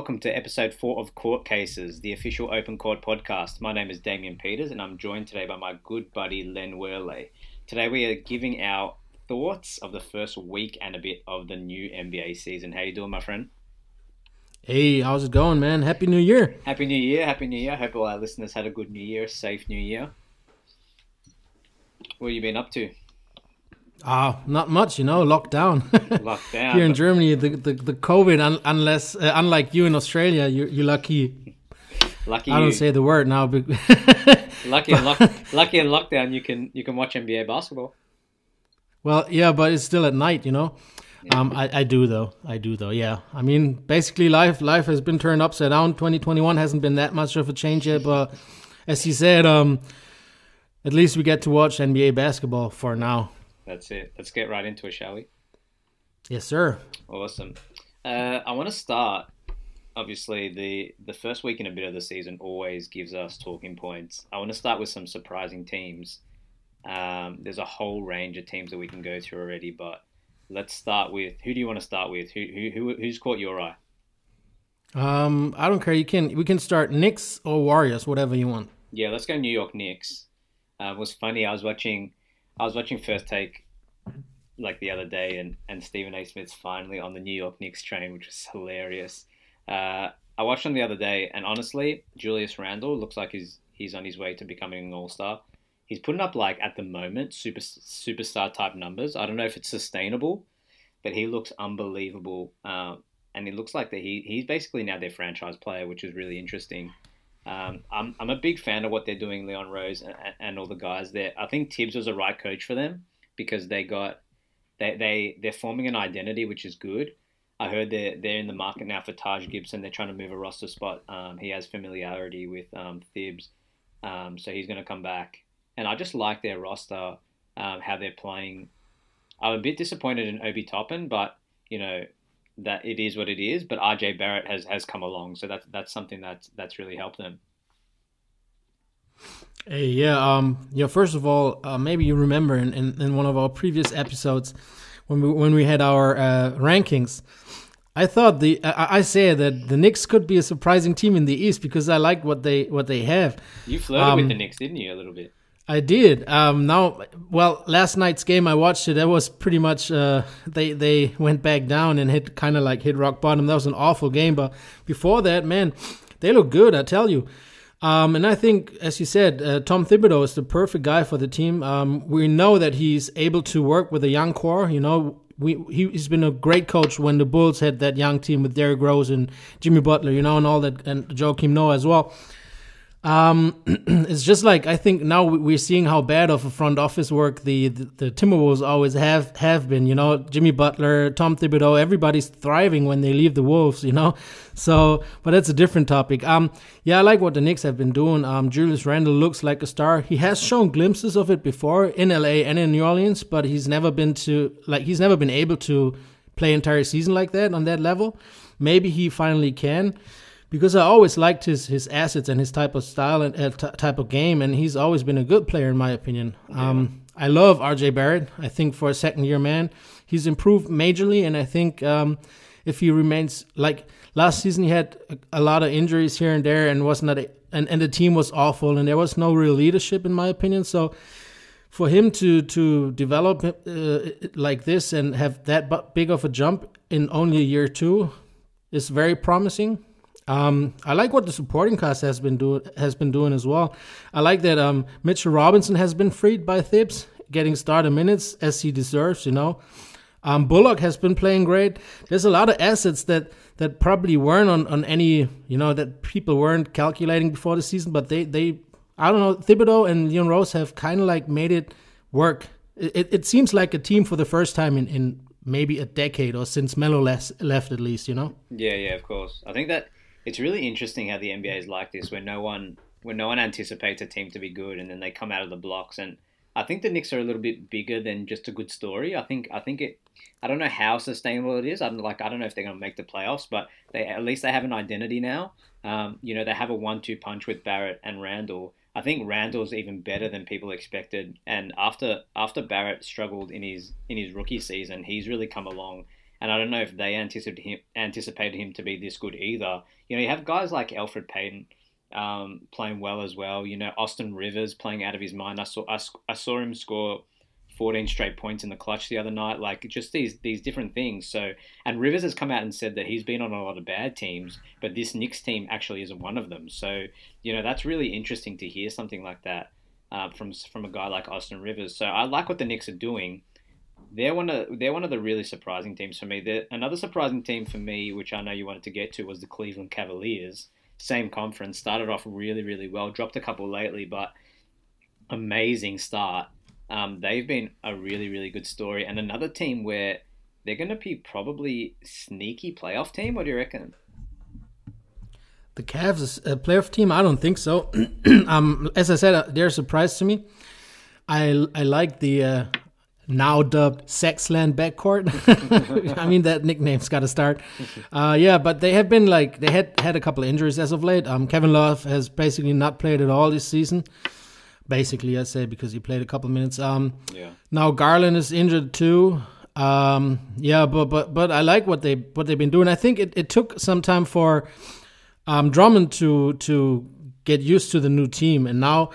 Welcome to episode four of Court Cases, the official Open Court podcast. My name is Damien Peters and I'm joined today by my good buddy Len Worley. Today we are giving our thoughts of the first week and a bit of the new NBA season. How you doing, my friend? Hey, how's it going, man? Happy New Year. Happy New Year, Happy New Year. Hope all our listeners had a good New Year, safe New Year. What have you been up to? Ah, uh, not much, you know, lockdown. Lockdown. Here in Germany, the the, the COVID, un, unless uh, unlike you in Australia, you you're lucky. Lucky I don't you. say the word now. But Lucky in, lock, lucky in lockdown, you can you can watch NBA basketball. well, yeah, but it's still at night, you know. Um, I, I do though. I do though. Yeah. I mean, basically, life life has been turned upside down. 2021 hasn't been that much of a change yet, but as you said, um, at least we get to watch NBA basketball for now. That's it. Let's get right into it, shall we? Yes, sir. Awesome. Uh, I want to start. Obviously, the the first week and a bit of the season always gives us talking points. I want to start with some surprising teams. Um, there's a whole range of teams that we can go through already, but let's start with who do you want to start with? Who who, who who's caught your eye? Um, I don't care. You can we can start Knicks or Warriors, whatever you want. Yeah, let's go New York Knicks. Uh, it was funny. I was watching, I was watching First Take, like the other day, and and Stephen A. Smith's finally on the New York Knicks train, which was hilarious. Uh, I watched him the other day, and honestly, Julius Randle looks like he's he's on his way to becoming an All Star. He's putting up like at the moment super superstar type numbers. I don't know if it's sustainable, but he looks unbelievable. Um, and it looks like that he he's basically now their franchise player, which is really interesting. Um, I'm I'm a big fan of what they're doing, Leon Rose and, and all the guys there. I think Thibs was the right coach for them because they got they they they're forming an identity, which is good. I heard they're they're in the market now for Taj Gibson. They're trying to move a roster spot. Um, he has familiarity with um, Thibs, um, so he's going to come back. And I just like their roster, um, how they're playing. I'm a bit disappointed in Obi Toppin, but you know that it is what it is. But RJ Barrett has, has come along, so that's that's something that's that's really helped them. Hey, yeah, um, yeah. First of all, uh, maybe you remember in, in, in one of our previous episodes when we when we had our uh, rankings, I thought the I, I said that the Knicks could be a surprising team in the East because I like what they what they have. You flirted Um, with the Knicks, didn't you, a little bit? I did. Um, now, well, last night's game I watched it. That was pretty much uh, they they went back down and hit kind of like hit rock bottom. That was an awful game. But before that, man, they look good. I tell you. Um, and I think, as you said, uh, Tom Thibodeau is the perfect guy for the team. Um, we know that he's able to work with a young core. You know, we he, he's been a great coach when the Bulls had that young team with Derrick Rose and Jimmy Butler. You know, and all that, and Joakim Noah as well. Um, it's just like I think now we- we're seeing how bad of a front office work the, the the Timberwolves always have have been. You know, Jimmy Butler, Tom Thibodeau, everybody's thriving when they leave the Wolves. You know, so but that's a different topic. Um, yeah, I like what the Knicks have been doing. Um, Julius Randle looks like a star. He has shown glimpses of it before in LA and in New Orleans, but he's never been to like he's never been able to play entire season like that on that level. Maybe he finally can because I always liked his his assets and his type of style and uh, t- type of game, and he's always been a good player in my opinion. Um, I love R.J. Barrett. I think for a second year man, he's improved majorly, and I think um, if he remains like last season, he had a, a lot of injuries here and there, and was not a, and and the team was awful, and there was no real leadership in my opinion. So for him to to develop uh, like this and have that big of a jump in only a year two is very promising. Um, I like what the supporting cast has been doing has been doing as well. I like that um, Mitchell Robinson has been freed by Thibs, getting starter minutes as he deserves. You know, um, Bullock has been playing great. There's a lot of assets that that probably weren't on, on any you know that people weren't calculating before the season, but they they I don't know Thibodeau and Leon Rose have kind of like made it work. It, it, seems like a team for the first time in, in maybe a decade or since Melo left, left at least. You know. Yeah, yeah, of course. I think that it's really interesting how the NBA is like this, where no one when no one anticipates a team to be good, and then they come out of the blocks. And I think the Knicks are a little bit bigger than just a good story. I think I think it. I don't know how sustainable it is. I'm like I don't know if they're going to make the playoffs, but they at least they have an identity now. Um, you know, they have a one-two punch with Barrett and Randle. I think Randle's even better than people expected. And after after Barrett struggled in his in his rookie season, he's really come along and I don't know if they anticipated him anticipated him to be this good either. You know, you have guys like Elfrid Payton um, playing well as well. You know, Austin Rivers playing out of his mind. I saw I, I saw him score 14 straight points in the clutch the other night. Like just these these different things. So and Rivers has come out and said that he's been on a lot of bad teams, but this Knicks team actually isn't one of them. So you know that's really interesting to hear something like that uh, from from a guy like Austin Rivers. So I like what the Knicks are doing. They're one of they're one of the really surprising teams for me. They're, another surprising team for me, which I know you wanted to get to, was the Cleveland Cavaliers. Same conference, started off really really well, dropped a couple lately, but amazing start um, they've been a really, really good story, and another team where they're going to be probably sneaky playoff team. What do you reckon? The Cavs a playoff team? I don't think so. um, as I said, uh, they're a surprise to me. I I like the uh, now dubbed Sexland backcourt. I mean that nickname's got to start. Uh, yeah, but they have been like they had had a couple of injuries as of late. Um, Kevin Love has basically not played at all this season basically, I say, because he played a couple minutes. Um, yeah. Now Garland is injured too. Um, yeah, but but but I like what they what they've been doing. I think it, it took some time for um, Drummond to to get used to the new team, and now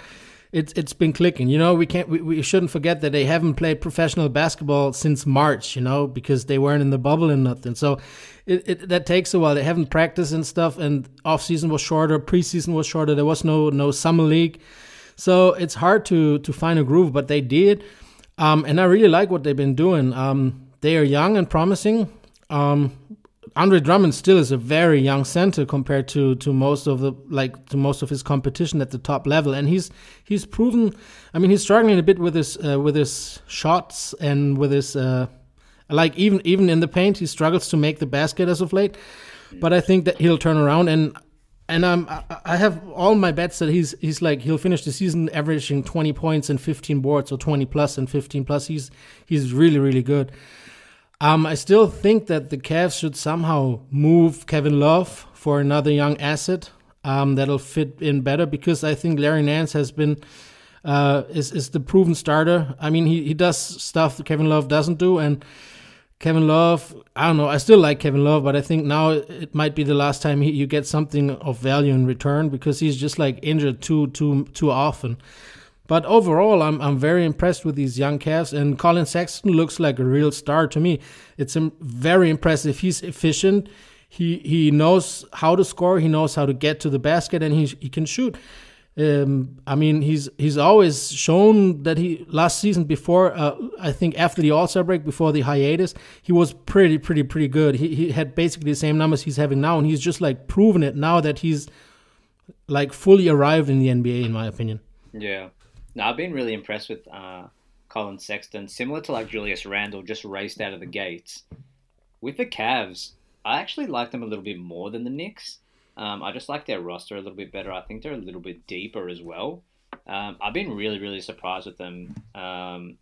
it's it's been clicking. You know, we can't we, we shouldn't forget that they haven't played professional basketball since March. You know, because they weren't in the bubble and nothing. So it, it that takes a while. They haven't practiced and stuff, and off season was shorter, preseason was shorter. There was no no summer league. So it's hard to to find a groove, but they did, um, and I really like what they've been doing. Um, they are young and promising. Um, Andre Drummond still is a very young center compared to to most of the like to most of his competition at the top level, and he's he's proven. I mean, he's struggling a bit with his uh, with his shots and with his uh, like even even in the paint, he struggles to make the basket as of late. But I think that he'll turn around, and and um, I have all my bets that he's he's like he'll finish the season averaging 20 points and 15 boards, or 20 plus and 15 plus. He's he's really really good. Um, I still think that the Cavs should somehow move Kevin Love for another young asset um, that'll fit in better because I think Larry Nance has been uh, is is the proven starter. I mean, he he does stuff that Kevin Love doesn't do, and Kevin Love, I don't know. I still like Kevin Love, but I think now it might be the last time he, you get something of value in return because he's just like injured too too too often. But overall, I'm I'm very impressed with these young Cavs, and Collin Sexton looks like a real star to me. It's very impressive. He's efficient. He he knows how to score. He knows how to get to the basket, and he he can shoot. Um, I mean, he's he's always shown that he last season before uh, I think after the All Star break before the hiatus he was pretty pretty pretty good. He he had basically the same numbers he's having now, and he's just like proven it now that he's like fully arrived in the NBA in my opinion. Yeah, now I've been really impressed with uh, Collin Sexton. Similar to like Julius Randle, just raced out of the gates. With the Cavs, I actually like them a little bit more than the Knicks. Um, I just like their roster a little bit better. I think they're a little bit deeper as well. Um, I've been really, really surprised with them. Um,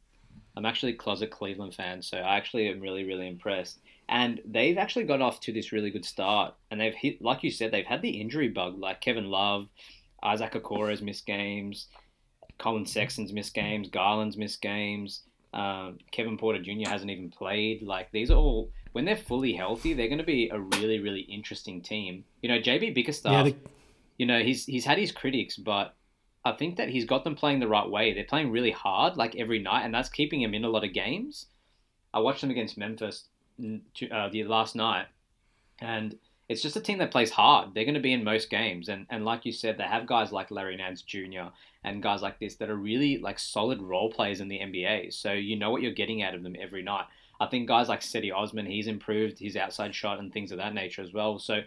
I'm actually a closet Cleveland fan, so I actually am really, really impressed. And they've actually got off to this really good start, and they've hit, like you said, they've had the injury bug, like Kevin Love, Isaac Okoro's missed games, Collin Sexton's missed games, Garland's missed games, um, Kevin Porter Jr. hasn't even played. Like these are all when they're fully healthy, they're going to be a really, really interesting team. You know, JB Bickerstaff, yeah, you know, he's he's had his critics, but I think that he's got them playing the right way. They're playing really hard, like every night, and that's keeping him in a lot of games. I watched them against Memphis uh, the last night, and it's just a team that plays hard. They're going to be in most games, and and like you said, they have guys like Larry Nance Jr. and guys like this that are really like solid role players in the NBA. So you know what you're getting out of them every night. I think guys like Cedi Osman, he's improved his outside shot and things of that nature as well. So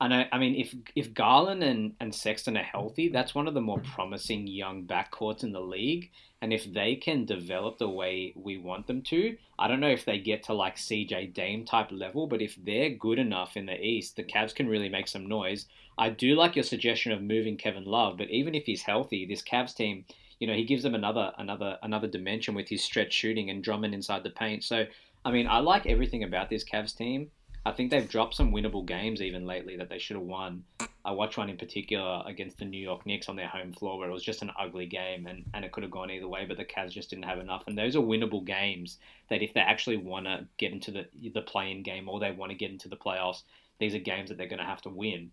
I I mean, if if Garland and, and Sexton are healthy, that's one of the more promising young backcourts in the league. And if they can develop the way we want them to, I don't know if they get to like CJ Dame type level, but if they're good enough in the East, the Cavs can really make some noise. I do like your suggestion of moving Kevin Love, but even if he's healthy, this Cavs team, you know, he gives them another another another dimension with his stretch shooting and Drummond inside the paint. So I mean, I like everything about this Cavs team. I think they've dropped some winnable games even lately that they should have won. I watched one in particular against the New York Knicks on their home floor where it was just an ugly game and, and it could have gone either way, but the Cavs just didn't have enough. And those are winnable games that if they actually want to get into the the play-in game or they want to get into the playoffs, these are games that they're going to have to win.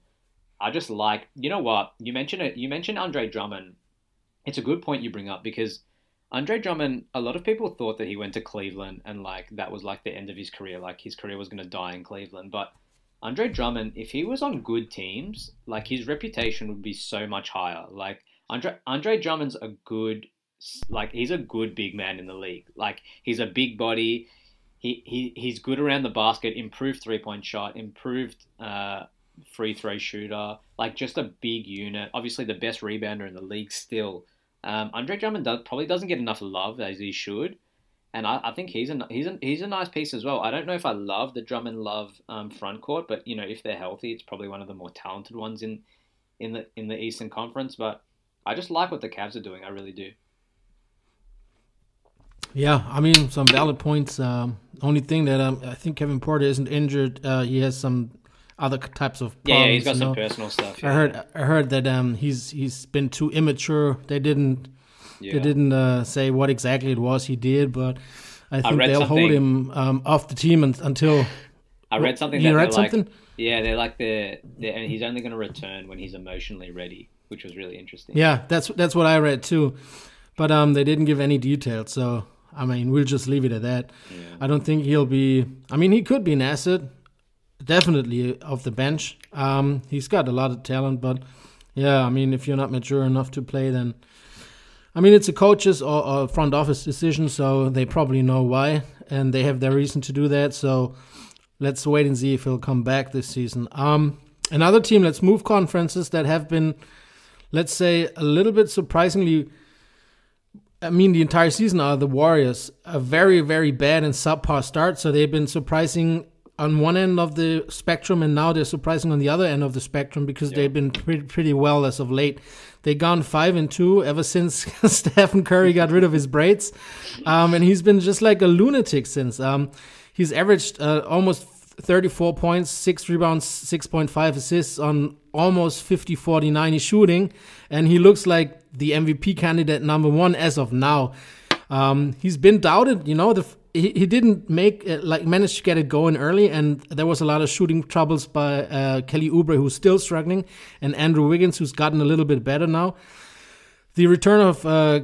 I just like, you know what? You mentioned it. You mentioned Andre Drummond. It's a good point you bring up because Andre Drummond. A lot of people thought that he went to Cleveland and like that was like the end of his career. Like his career was going to die in Cleveland, but Andre Drummond, if he was on good teams, like his reputation would be so much higher. Like Andre Andre Drummond's a good like he's a good big man in the league. Like he's a big body. He, he he's good around the basket, improved three point shot, improved uh, free throw shooter, like just a big unit. Obviously the best rebounder in the league still. Um, Andre Drummond does, probably doesn't get enough love as he should and I, I think he's a he's a he's a nice piece as well. I don't know if I love the Drummond Love um, front court, but you know if they're healthy, it's probably one of the more talented ones in in the in the Eastern Conference. But I just like what the Cavs are doing. I really do. Yeah, I mean some valid points. Um, only thing that um, I think Kevin Porter isn't injured. Uh, he has some other types of problems. Yeah, he's got some know? personal stuff. Yeah. I heard I heard that um, he's he's been too immature. They didn't yeah. They didn't uh, say what exactly it was he did, but I think I they'll something. hold him um, off the team until. I read something. You read something? Like, yeah, they're like the, and he's only going to return when he's emotionally ready, which was really interesting. Yeah, that's that's what I read too, but um, they didn't give any details, so I mean, we'll just leave it at that. Yeah. I don't think he'll be. I mean, he could be an asset, definitely off the bench. Um, he's got a lot of talent, but yeah, I mean, if you're not mature enough to play, then I mean, it's a coach's or, or, front office decision, so they probably know why, and they have their reason to do that. So let's wait and see if he'll come back this season. Um, another team, let's move conferences that have been, let's say, a little bit surprisingly. I mean, the entire season are the Warriors. A very, very bad and subpar start. So they've been surprising on one end of the spectrum, and now they're surprising on the other end of the spectrum because yeah. they've been pretty, pretty well as of late. They've gone five and two ever since Stephen Curry got rid of his braids, um, and he's been just like a lunatic since. Um, he's averaged uh, almost 34 points, six rebounds, 6.5 assists on almost 50 49 shooting, and he looks like the MVP candidate number one as of now. Um, he's been doubted, you know, the he, he didn't make it, like manage to get it going early, and there was a lot of shooting troubles by uh, Kelly Oubre, who's still struggling, and Andrew Wiggins, who's gotten a little bit better now. The return of uh,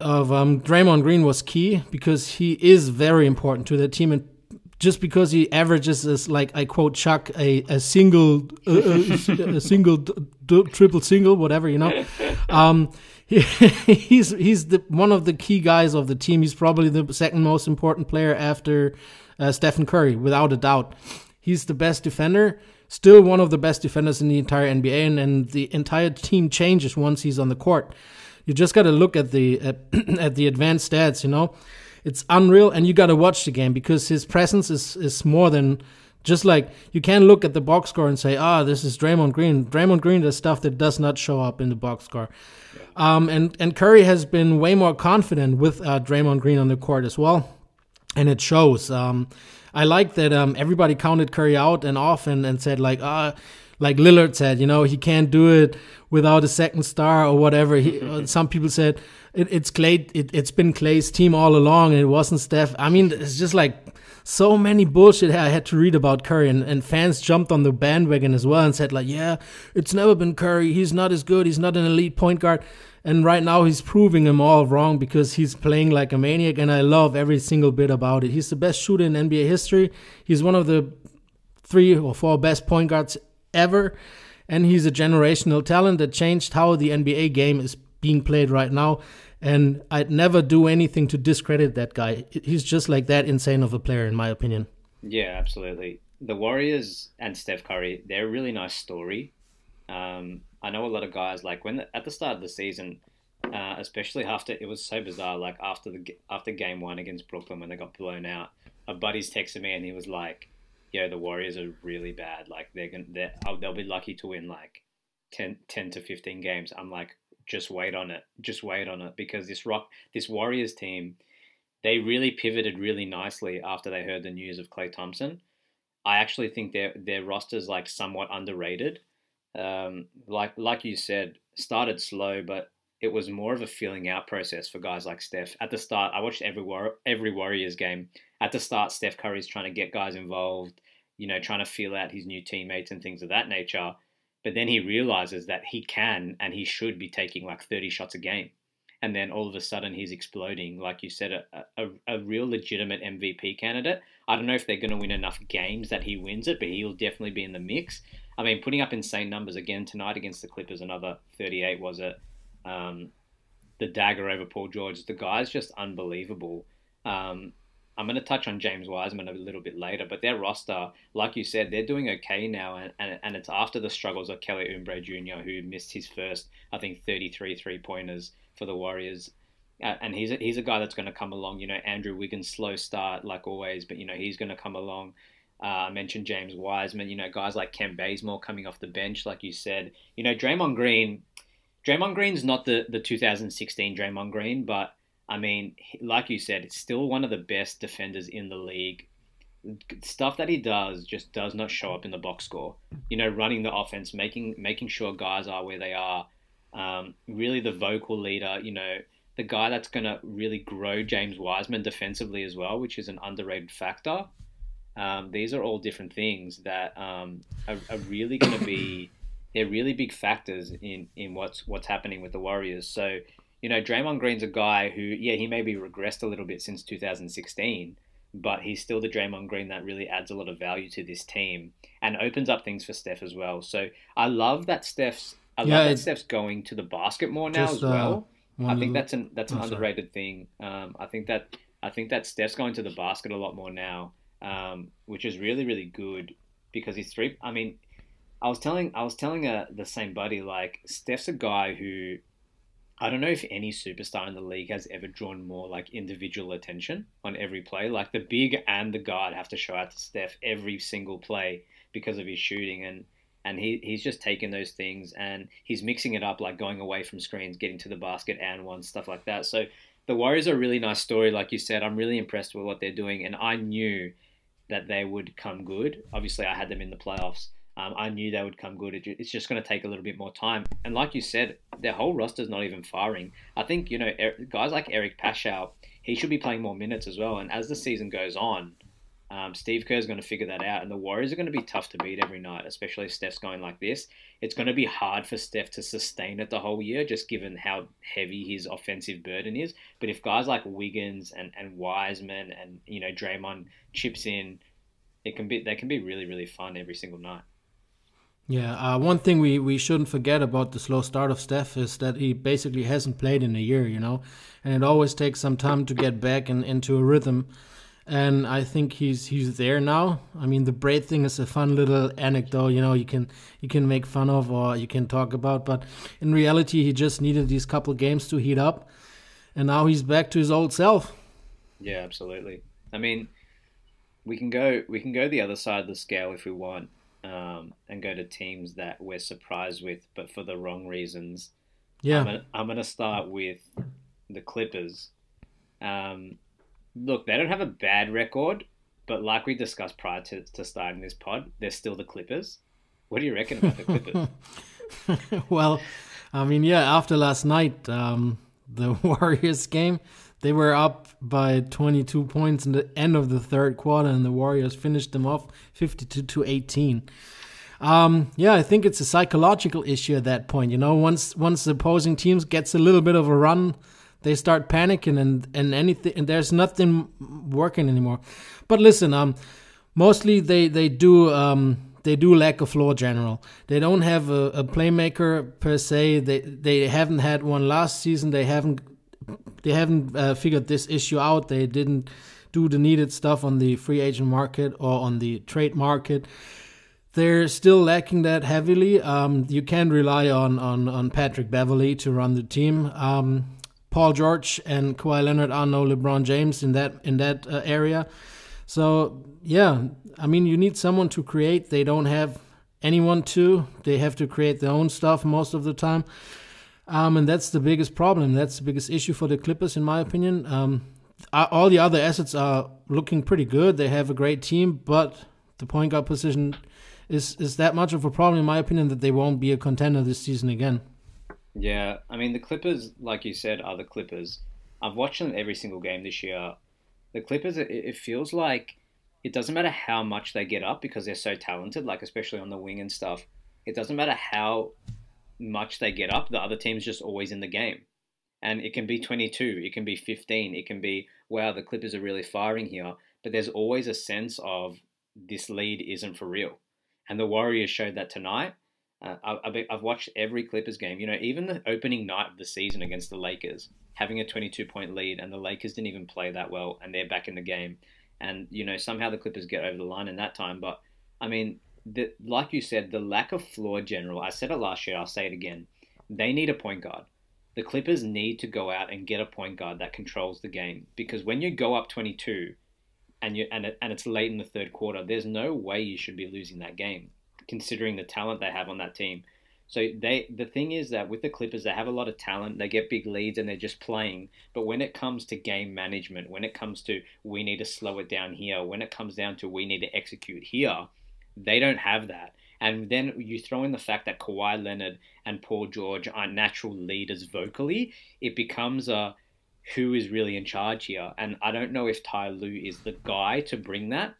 of um, Draymond Green was key because he is very important to the team, and just because he averages as like I quote Chuck a a single uh, a single d- d- triple single whatever you know. Um, he's he's the one of the key guys of the team. He's probably the second most important player after uh, Stephen Curry, without a doubt. He's the best defender, still one of the best defenders in the entire NBA, and, and the entire team changes once he's on the court. You just got to look at the at, at the advanced stats. You know, it's unreal, and you got to watch the game because his presence is is more than just like you can look at the box score and say, ah, oh, this is Draymond Green. Draymond Green does stuff that does not show up in the box score. Um, and, and Curry has been way more confident with uh, Draymond Green on the court as well. And it shows. Um, I like that um, everybody counted Curry out and off and, and said, like, uh, like Lillard said, you know, he can't do it without a second star or whatever. He, uh, some people said it, it's Klay, it, has been Klay's team all along and it wasn't Steph. I mean, it's just like so many bullshit I had to read about Curry, and, and fans jumped on the bandwagon as well and said like, yeah, it's never been Curry. He's not as good. He's not an elite point guard. And right now he's proving them all wrong because he's playing like a maniac, and I love every single bit about it. He's the best shooter in NBA history. He's one of the three or four best point guards ever, and he's a generational talent that changed how the NBA game is being played right now. And I'd never do anything to discredit that guy. He's just like that insane of a player, in my opinion. Yeah, absolutely. The Warriors and Steph Curry, they're a really nice story. Um, I know a lot of guys like when the, at the start of the season, uh, especially after it was so bizarre. Like after the after game one against Brooklyn when they got blown out, a buddy's texted me and he was like, "Yo, the Warriors are really bad. Like they're gonna they're, they'll be lucky to win like 10, 10 to fifteen games." I'm like, just wait on it. Just wait on it because this rock, this Warriors team, they really pivoted really nicely after they heard the news of Klay Thompson. I actually think their their roster's like somewhat underrated. um, like like you said, started slow, but it was more of a feeling out process for guys like Steph. At the start, I watched every War- every Warriors game. At the start, Steph Curry's trying to get guys involved, you know, trying to feel out his new teammates and things of that nature. But then he realizes that he can and he should be taking like 30 shots a game. And then all of a sudden he's exploding, like you said, a, a, a real legitimate MVP candidate. I don't know if they're going to win enough games that he wins it, but he'll definitely be in the mix. I mean, putting up insane numbers again tonight against the Clippers, another 38 was it? Um, the dagger over Paul George. The guy's just unbelievable. Um, I'm going to touch on James Wiseman a little bit later, but their roster, like you said, they're doing okay now, and, and, and it's after the struggles of Kelly Oubre Jr., who missed his first, I think, 33 three pointers for the Warriors. Uh, and he's a, he's a guy that's going to come along. You know, Andrew Wiggins, slow start like always, but you know he's going to come along. Uh, I mentioned James Wiseman. You know, guys like Kent Bazemore coming off the bench, like you said. You know, Draymond Green. Draymond Green's not the the 2016 Draymond Green, but I mean, like you said, it's still one of the best defenders in the league. Stuff that he does just does not show up in the box score. You know, running the offense, making making sure guys are where they are. Um, really, the vocal leader. You know, the guy that's going to really grow James Wiseman defensively as well, which is an underrated factor. Um, these are all different things that um, are, are really going to be they're really big factors in in what's what's happening with the Warriors. So you know, Draymond Green's a guy who, yeah, he maybe regressed a little bit since 2016, but he's still the Draymond Green that really adds a lot of value to this team and opens up things for Steph as well. So I love that Steph's I yeah, love that Steph's going to the basket more now just, as well. Uh, I think that's an that's an oh, underrated thing. Um, I think that I think that Steph's going to the basket a lot more now, um, which is really really good because he's three. I mean, I was telling I was telling a, uh, the same buddy like Steph's a guy who I don't know if any superstar in the league has ever drawn more like individual attention on every play. Like the big and the guard have to show out to Steph every single play because of his shooting and and he, he's just taking those things and he's mixing it up like going away from screens, getting to the basket and one stuff like that. So the Warriors are a really nice story, like you said. I'm really impressed with what they're doing and I knew that they would come good. Obviously I had them in the playoffs. Um, I knew they would come good. It's just going to take a little bit more time. And like you said, their whole roster's not even firing. I think, you know, guys like Eric Paschall, he should be playing more minutes as well. And as the season goes on, um, Steve Kerr is going to figure that out. And the Warriors are going to be tough to beat every night, especially if Steph's going like this. It's going to be hard for Steph to sustain it the whole year, just given how heavy his offensive burden is. But if guys like Wiggins and, and Wiseman and, you know, Draymond chips in, it can be they can be really, really fun every single night. Yeah, uh, one thing we, we shouldn't forget about the slow start of Steph is that he basically hasn't played in a year, you know, and it always takes some time to get back in, into a rhythm. And I think he's he's there now. I mean, the braid thing is a fun little anecdote, you know, you can you can make fun of or you can talk about, but in reality, he just needed these couple games to heat up, and now he's back to his old self. Yeah, absolutely. I mean, we can go we can go the other side of the scale if we want um, and go to teams that we're surprised with, but for the wrong reasons. Yeah, I'm gonna, I'm gonna start with the Clippers. Um, look, they don't have a bad record, but like we discussed prior to, to starting this pod, they're still the Clippers. What do you reckon about the Clippers? well, I mean, yeah, after last night, um, the Warriors game, they were up by 22 points in the end of the third quarter, and the Warriors finished them off 52 to 18. Um, yeah, I think it's a psychological issue at that point. You know, once once the opposing teams gets a little bit of a run, they start panicking, and and anything, and there's nothing working anymore. But listen, um, mostly they they do um they do lack a floor general. They don't have a, a, playmaker per se. They they haven't had one last season. They haven't they haven't uh, figured this issue out. They didn't do the needed stuff on the free agent market or on the trade market. They're still lacking that heavily. Um, you can rely on, on, on Patrick Beverley to run the team. Um, Paul George and Kawhi Leonard are no LeBron James in that in that uh, area. So yeah, I mean you need someone to create. They don't have anyone to. They have to create their own stuff most of the time. Um, and that's the biggest problem. That's the biggest issue for the Clippers, in my opinion. Um, all the other assets are looking pretty good. They have a great team, but the point guard position is is that much of a problem in my opinion that they won't be a contender this season again. Yeah, I mean the Clippers, like you said, are the Clippers. I've watched them every single game this year. The Clippers, it, it feels like it doesn't matter how much they get up because they're so talented, like especially on the wing and stuff. It doesn't matter how much they get up, the other team's just always in the game. And it can be 22, it can be 15, it can be, wow, the Clippers are really firing here. But there's always a sense of this lead isn't for real. And the Warriors showed that tonight. Uh, I've, I've watched every Clippers game. You know, even the opening night of the season against the Lakers, having a 22 point lead, and the Lakers didn't even play that well, and they're back in the game. And, you know, somehow the Clippers get over the line in that time. But, I mean, the, like you said, the lack of floor general, I said it last year, I'll say it again. They need a point guard. The Clippers need to go out and get a point guard that controls the game. Because when you go up 22 and, you, and, it, and it's late in the third quarter, there's no way you should be losing that game, considering the talent they have on that team. So they the thing is that with the Clippers, they have a lot of talent. They get big leads and they're just playing. But when it comes to game management, when it comes to we need to slow it down here, when it comes down to we need to execute here, they don't have that. And then you throw in the fact that Kawhi Leonard and Paul George aren't natural leaders vocally, it becomes a who is really in charge here. And I don't know if Ty Lue is the guy to bring that.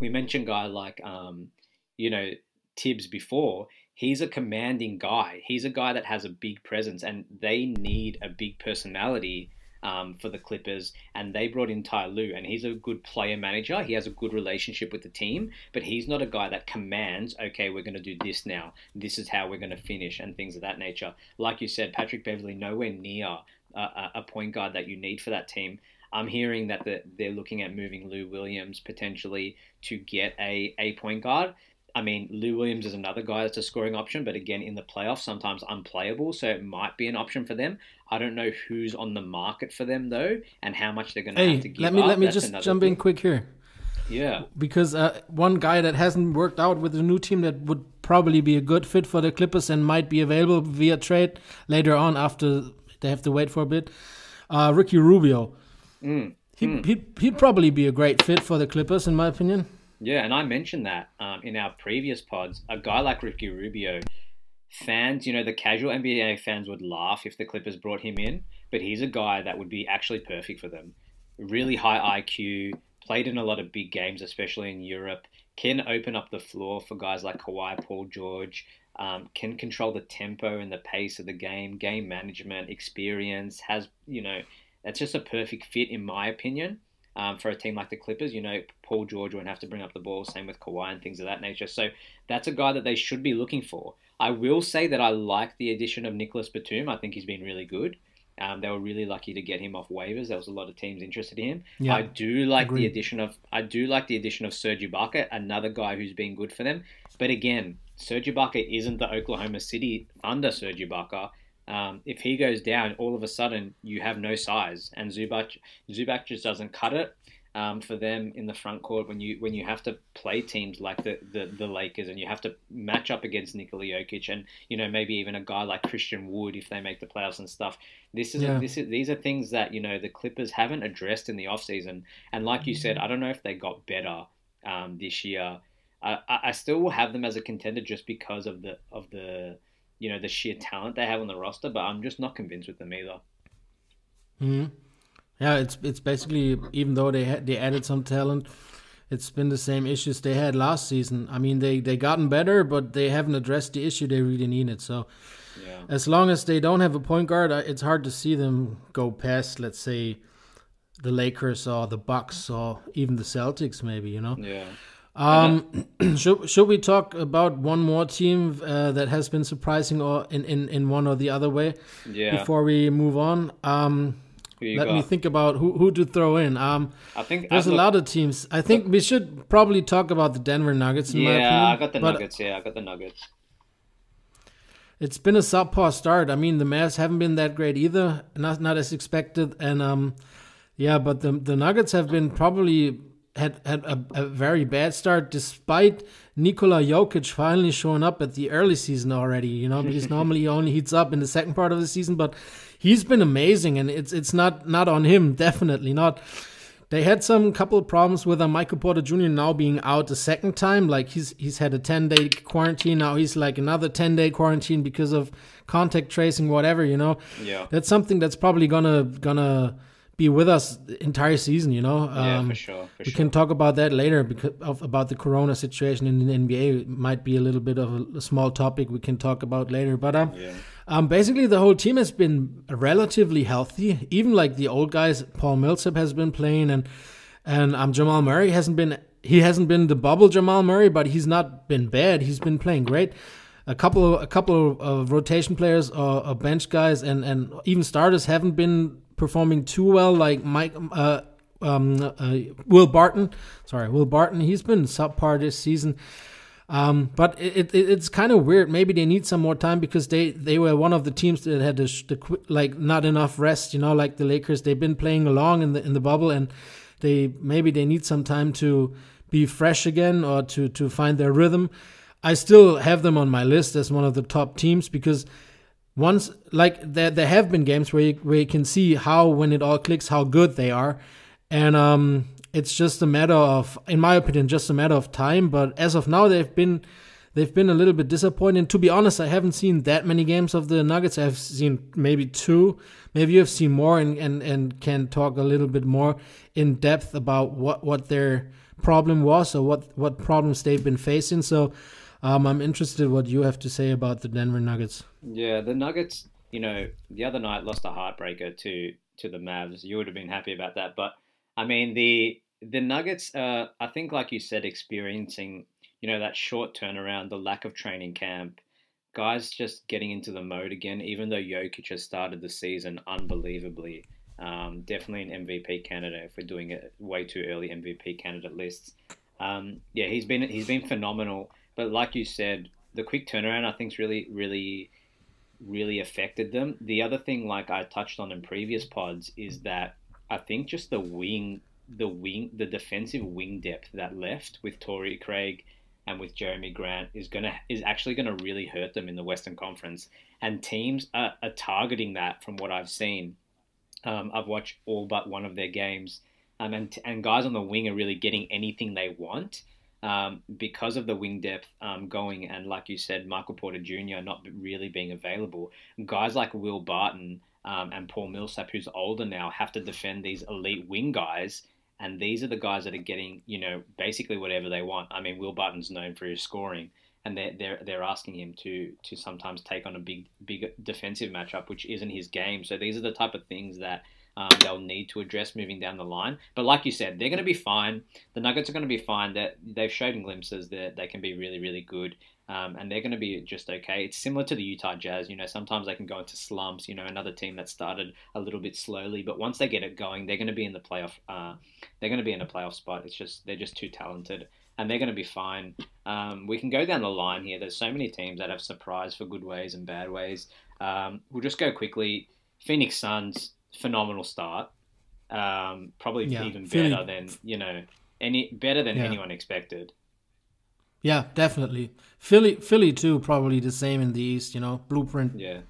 We mentioned guy like um, you know, Thibs before. He's a commanding guy. He's a guy that has a big presence, and they need a big personality um, for the Clippers, and they brought in Ty Lue, and he's a good player manager. He has a good relationship with the team, but he's not a guy that commands, okay, we're going to do this now. This is how we're going to finish, and things of that nature. Like you said, Patrick Beverley, nowhere near a, point guard that you need for that team. I'm hearing that they're looking at moving Lou Williams potentially to get a, a point guard. I mean, Lou Williams is another guy that's a scoring option, but again, in the playoffs, sometimes unplayable, so it might be an option for them. I don't know who's on the market for them though, and how much they're going to hey, have to give. Let me up. let me That's just jump thing. in quick here. Yeah, because uh, one guy that hasn't worked out with the new team that would probably be a good fit for the Clippers and might be available via trade later on after they have to wait for a bit. Uh, Ricky Rubio. Mm. He, Mm. He'd, he'd probably be a great fit for the Clippers, in my opinion. Yeah, and I mentioned that um, in our previous pods. A guy like Ricky Rubio, fans, you know, the casual NBA fans would laugh if the Clippers brought him in, but he's a guy that would be actually perfect for them. Really high IQ, played in a lot of big games, especially in Europe. Can open up the floor for guys like Kawhi, Paul George. Um, can control the tempo and the pace of the game, game management, experience. Has you know, that's just a perfect fit in my opinion. Um, for a team like the Clippers, you know, Paul George won't have to bring up the ball, same with Kawhi and things of that nature. So that's a guy that they should be looking for. I will say that I like the addition of Nicolas Batum. I think he's been really good. Um, they were really lucky to get him off waivers. There was a lot of teams interested in him. Yeah, I do like agreed. the addition of I do like the addition of Serge Ibaka, another guy who's been good for them. But again, Serge Ibaka isn't the Oklahoma City Thunder Serge Ibaka. Um, if he goes down, all of a sudden you have no size, and Zubac Zubac just doesn't cut it um, for them in the front court when you when you have to play teams like the, the, the Lakers and you have to match up against Nikola Jokic and you know maybe even a guy like Christian Wood if they make the playoffs and stuff. This is Yeah. this is these are things that you know the Clippers haven't addressed in the offseason. and like you said, I don't know if they got better um, this year. I, I I still will have them as a contender just because of the of the you know the sheer talent they have on the roster, but I'm just not convinced with them either. hmm Yeah, it's it's basically even though they had they added some talent, it's been the same issues they had last season. I mean, they they gotten better, but they haven't addressed the issue they really needed. So Yeah. as long as they don't have a point guard, it's hard to see them go past, let's say, the Lakers or the Bucks or even the Celtics, maybe. You know. Yeah. Um, should should we talk about one more team uh, that has been surprising or in, in, in one or the other way Yeah. before we move on? Um, let got? me think about who who to throw in. Um, I think there's I a lot of teams. I think we should probably talk about the Denver Nuggets. In my opinion. Yeah, I got the Nuggets. Yeah, I got the Nuggets. It's been a subpar start. I mean, the Mavs haven't been that great either, not not as expected. And um, yeah, but the the Nuggets have been probably had had a, a very bad start, despite Nikola Jokic finally showing up at the early season already. You know, because normally he only heats up in the second part of the season, but he's been amazing, and it's it's not not on him, definitely not. they had some couple of problems with uh, Michael Porter Jr. now being out the second time. Like he's he's had a ten day quarantine now. He's like another ten day quarantine because of contact tracing, whatever. You know. Yeah. That's something that's probably gonna gonna be with us the entire season. You know. yeah, Um, for sure. For we sure. can talk about that later because of about the corona situation in the NBA. It might be a little bit of a, a small topic we can talk about later. But um, Yeah. um, basically the whole team has been relatively healthy. Even like the old guys, Paul Millsap has been playing, and and um, Jamal Murray hasn't been. He hasn't been the bubble Jamal Murray, but he's not been bad. He's been playing great. A couple of a couple of, of rotation players or, or bench guys and and even starters haven't been performing too well. Like Mike, uh, um, uh, Will Barton. Sorry, Will Barton. He's been subpar this season. Um, but it, it it's kind of weird. Maybe they need some more time because they, they were one of the teams that had the, the like not enough rest. You know, like the Lakers. They've been playing along in the in the bubble, and they maybe they need some time to be fresh again or to to find their rhythm. I still have them on my list as one of the top teams because once like there there have been games where you, where you can see how when it all clicks how good they are. And um it's just a matter of in my opinion just a matter of time. But as of now they've been they've been a little bit disappointing. To be honest i haven't seen that many games of the nuggets. I've seen maybe two. Maybe you've seen more and and, and can talk a little bit more in depth about what what their problem was or what what problems they've been facing. So um, i'm interested what you have to say about the denver nuggets Yeah, the Nuggets, you know, the other night lost a heartbreaker to to the Mavs. You would have been happy about that, but I mean the the Nuggets, uh, I think, like you said, experiencing you know that short turnaround, the lack of training camp, guys just getting into the mode again. Even though Jokic has started the season unbelievably, um, definitely an MVP candidate if we're doing it way too early MVP candidate lists. Um, yeah, he's been he's been phenomenal, but like you said, the quick turnaround I think think's really really really affected them. The other thing, like I touched on in previous pods, is that I think just the wing, the wing, the defensive wing depth that left with Torrey Craig and with Jerami Grant is gonna is actually gonna really hurt them in the Western Conference. And teams are, are targeting that from what I've seen. Um, I've watched all but one of their games, um, and and guys on the wing are really getting anything they want um, because of the wing depth um, going, and like you said, Michael Porter Jr. not really being available. Guys like Will Barton um, and Paul Millsap, who's older now, have to defend these elite wing guys. And these are the guys that are getting, you know, basically whatever they want. I mean, Will Barton's known for his scoring, and they're they're, they're asking him to to sometimes take on a big big defensive matchup, which isn't his game. So these are the type of things that um, they'll need to address moving down the line. But like you said, they're going to be fine. The Nuggets are going to be fine. That they've shown glimpses that they can be really, really good, um, and they're going to be just okay. It's similar to the Utah Jazz. You know, sometimes they can go into slumps. You know, another team that started a little bit slowly, but once they get it going, they're going to be in the playoff. Uh, they're going to be in a playoff spot. It's just they're just too talented. And they're going to be fine. Um, we can go down the line here. There's so many teams that have surprised for good ways and bad ways. Um, we'll just go quickly. Phoenix Suns, phenomenal start. Um, probably Yeah, even better than you know any better than Yeah. anyone expected. Yeah, definitely. Philly, Philly too, probably the same in the East. You know, blueprint. Yeah,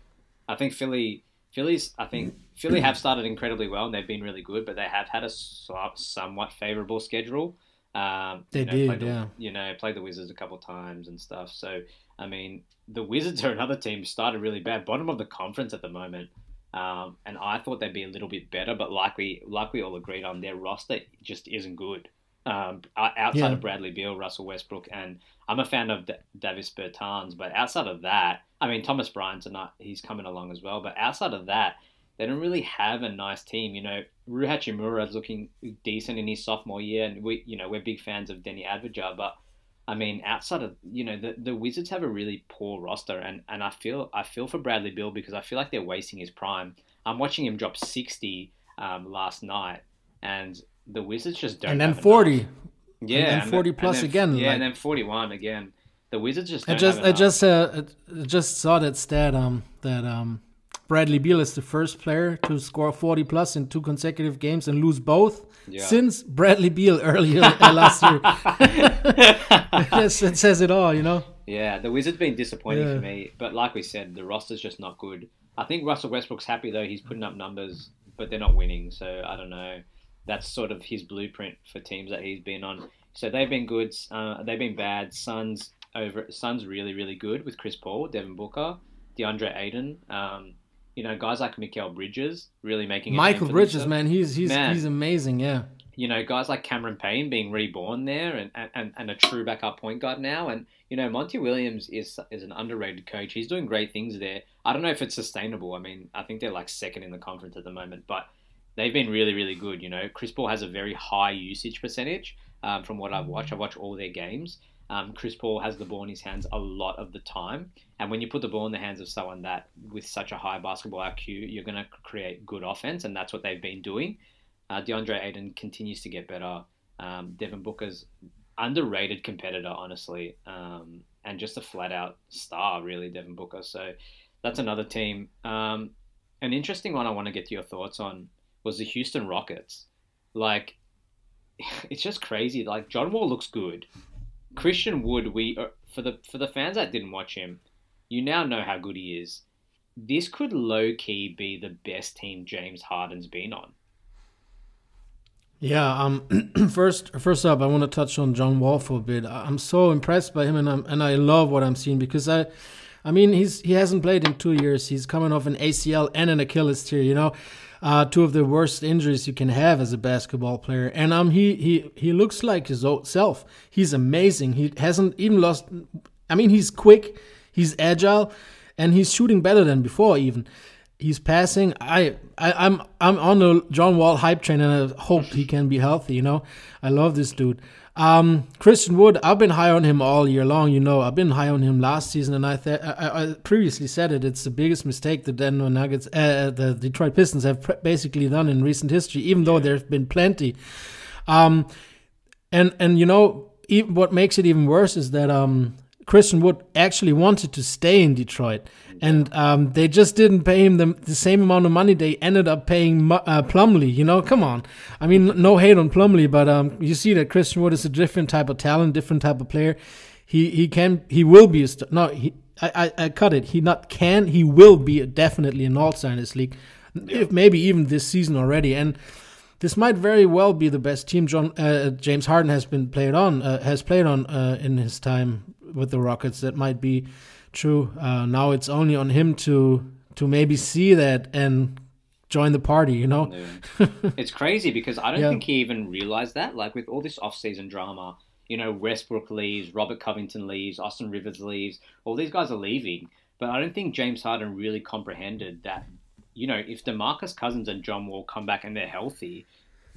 I think Philly, Phillies. I think Philly have started incredibly well and they've been really good, but they have had a somewhat favorable schedule. Um, They you know, did, the, yeah. You know, played the Wizards a couple times and stuff. So I mean, the Wizards are another team started really bad, bottom of the conference at the moment. Um, and I thought they'd be a little bit better, but like we like we all agreed on, their roster just isn't good. Um, outside Yeah. of Bradley Beal, Russell Westbrook, and I'm a fan of D- Davis Bertans, but outside of that, I mean Thomas Bryant's not he's coming along as well, but outside of that, they don't really have a nice team. You know, Rui Hachimura is looking decent in his sophomore year, and we you know we're big fans of Deni Avdija, but I mean, outside of you know the, the Wizards have a really poor roster, and, and I feel I feel for Bradley Beal because I feel like they're wasting his prime. I'm watching him drop 60 um, last night, and the Wizards just don't. and then have enough. forty. yeah, And then 40 plus then- again, yeah, like- and then 41 again. The Wizards just. I Don't just, I just, uh, I just saw that stat. Um, that um, Bradley Beal is the first player to score forty plus in two consecutive games and lose both Yeah. since Bradley Beal earlier uh, last year. That says it all, you know. Yeah, the Wizards been disappointing Yeah. for me, but like we said, the roster's just not good. I think Russell Westbrook's happy though; he's putting up numbers, but they're not winning. So I don't know. that's sort of his blueprint for teams that he's been on. So they've been good. Uh, they've been bad. Suns over Suns really really good with Chris Paul, Devin Booker, DeAndre Ayton. Um, you know, guys like Mikal Bridges really making Michael Bridges, man, he's he's man, he's amazing. Yeah. You know, guys like Cameron Payne being reborn there, and, and, and a true backup point guard now, and you know Monty Williams is is an underrated coach. He's doing great things there. I don't know if it's sustainable. I mean, I think they're like second in the conference at the moment, but they've been really really good. You know, Chris Paul has a very high usage percentage um, from what I've watched. I've watched all their games. Um, Chris Paul has the ball in his hands a lot of the time, and when you put the ball in the hands of someone that with such a high basketball IQ, you're going to create good offense, and that's what they've been doing. Uh, DeAndre Ayton continues to get better. Um, Devin Booker's underrated competitor, honestly, um, and just a flat out star, really, Devin Booker. So that's another team. Um, an interesting one I want to get your thoughts on was the Houston Rockets. Like, it's just crazy. Like John Wall looks good. Christian Wood, we uh, for the for the fans that didn't watch him, you now know how good he is. This could low key be the best team James Harden's been on. Yeah, um, first first up, I want to touch on John Wall for a bit. I'm so impressed by him, and I'm and I love what I'm seeing because I, I mean, he's he hasn't played in two years. He's coming off an ACL and an Achilles tear. You know, uh, two of the worst injuries you can have as a basketball player. And um, he he he looks like his old self. He's amazing. He hasn't even lost. I mean, he's quick, he's agile, and he's shooting better than before. Even he's passing. I, I I'm I'm on the John Wall hype train, and I hope he can be healthy. You know, I love this dude. Um, Christian Wood, I've been high on him all year long. You know, I've been high on him last season, and I, th- I, I previously said it. It's the biggest mistake the Denver Nuggets, uh, the Detroit Pistons, have pr- basically done in recent history. Even though there's been plenty. Um, and and you know, even, what makes it even worse is that um, Christian Wood actually wanted to stay in Detroit and um, they just didn't pay him the, the, same amount of money they ended up paying uh, Plumlee. You know, come on. I mean, no hate on Plumlee, but um, you see that Christian Wood is a different type of talent, different type of player. He he can he will be a star. No, he I, I, I cut it. He not can he will be a, definitely an all star in this league, if maybe even this season already. And this might very well be the best team John uh, James Harden has been played on uh, has played on uh, in his time with the Rockets. That might be True. Uh, now it's only on him to to maybe see that and join the party. You know, yeah. it's crazy because I don't yeah. think he even realized that. Like with all this off-season drama, you know, Westbrook leaves, Robert Covington leaves, Austin Rivers leaves. All these guys are leaving, but I don't think James Harden really comprehended that. You know, if DeMarcus Cousins and John Wall come back and they're healthy,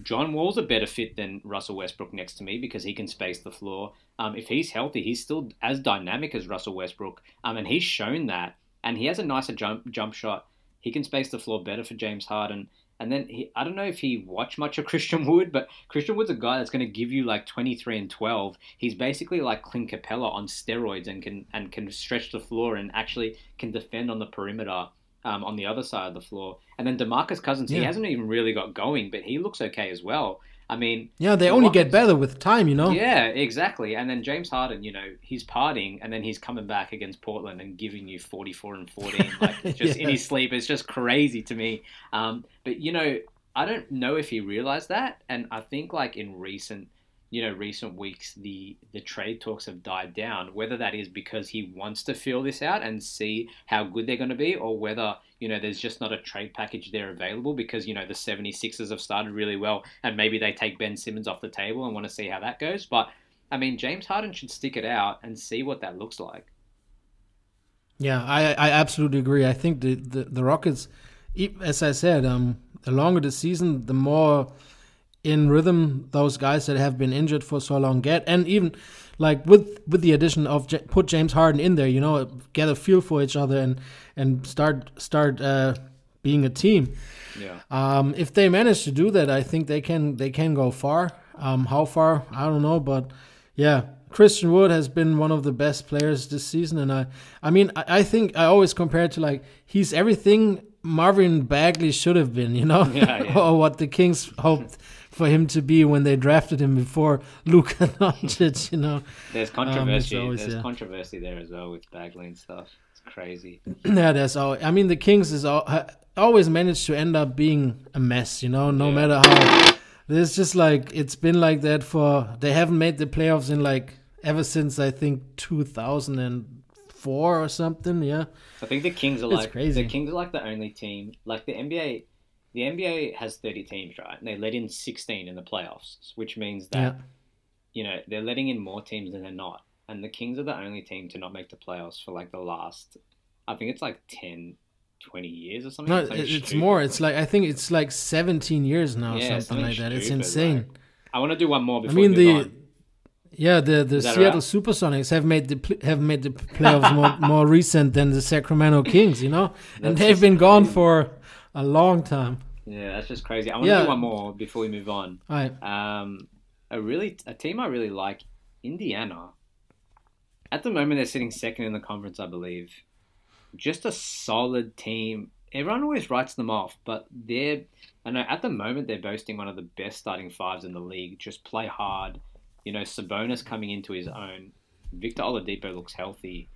John Wall's a better fit than Russell Westbrook next to me because he can space the floor. Um, if he's healthy, he's still as dynamic as Russell Westbrook, um, and he's shown that. And he has a nicer jump jump shot. He can space the floor better for James Harden. And then he, I don't know if he watched much of Christian Wood, but Christian Wood's a guy that's going to give you like 23 and 12. He's basically like Clint Capela on steroids and can and can stretch the floor and actually can defend on the perimeter um, on the other side of the floor. And then Demarcus Cousins, yeah. he hasn't even really got going, but he looks okay as well. I mean, yeah, they only get better with time, you know. Yeah, exactly. And then James Harden, you know, he's partying, and then he's coming back against Portland and giving you forty-four and fourteen, like just yeah. in his sleep. It's just crazy to me. Um, but you know, I don't know if he realized that, and I think like in recent you know recent weeks the the trade talks have died down whether that is because he wants to feel this out and see how good they're going to be or whether you know there's just not a trade package there available because you know the 76ers have started really well and maybe they take Ben Simmons off the table and want to see how that goes. But I mean James Harden should stick it out and see what that looks like. Yeah I I absolutely agree. I think the the, the Rockets as I said um the longer the season the more in rhythm those guys that have been injured for so long get. And even like with with the addition of J- put James Harden in there you know get a feel for each other and and start start uh, being a team. Yeah. Um, if they manage to do that I think they can they can go far. Um, how far? I don't know but yeah Christian Wood has been one of the best players this season. And I I mean I, I think I always compare it to like he's everything Marvin Bagley should have been, you know, yeah, yeah. or what the Kings hoped for him to be when they drafted him before Luka Doncic. You know, there's um, controversy. Um, always, there's yeah. controversy there as well with Bagley and stuff. It's crazy. yeah, that's all. I mean, the Kings is all, always managed to end up being a mess. You know, no yeah. matter how There's just like it's been like that for they haven't made the playoffs in like ever since I think 2004 or something. Yeah, I think the Kings are It's like crazy. the Kings are like the only team like the NBA. The NBA has thirty teams, right? And they let in sixteen in the playoffs, which means that yeah. you know they're letting in more teams than they're not. And the Kings are the only team to not make the playoffs for like the last, I think it's like 10, 20 years or something. No, Something it- it's more. It's like I think it's like 17 years now, or Yeah, something something like that. It's insane. like- I want to do one more before I mean we move the on. yeah the the Seattle right? SuperSonics have made the have made the playoffs more more recent than the Sacramento Kings, you know, and That's they've been gone for a long time. Yeah, that's just crazy. I want to do one more before we move on. All right. Um, a really a team I really like, Indiana. At the moment, they're sitting second in the conference, I believe. Just a solid team. Everyone always writes them off, but they're. I know at the moment they're boasting one of the best starting fives in the league. Just play hard. You know, Sabonis coming into his own. Victor Oladipo looks healthy.